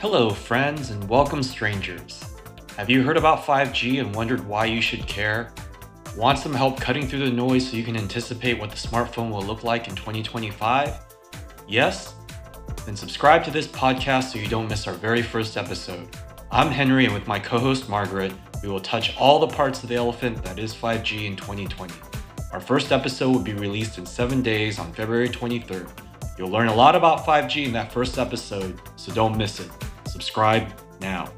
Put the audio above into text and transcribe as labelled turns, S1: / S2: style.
S1: Hello, friends, and welcome, strangers. Have you heard about 5G and wondered why you should care? Want some help cutting through the noise so you can anticipate what the smartphone will look like in 2025? Yes? Then subscribe to this podcast so you don't miss our very first episode. I'm Henry, and with my co host Margaret, we will touch all the parts of the elephant that is 5G in 2020. Our first episode will be released in seven days on February 23rd. You'll learn a lot about 5G in that first episode, so don't miss it. Subscribe now.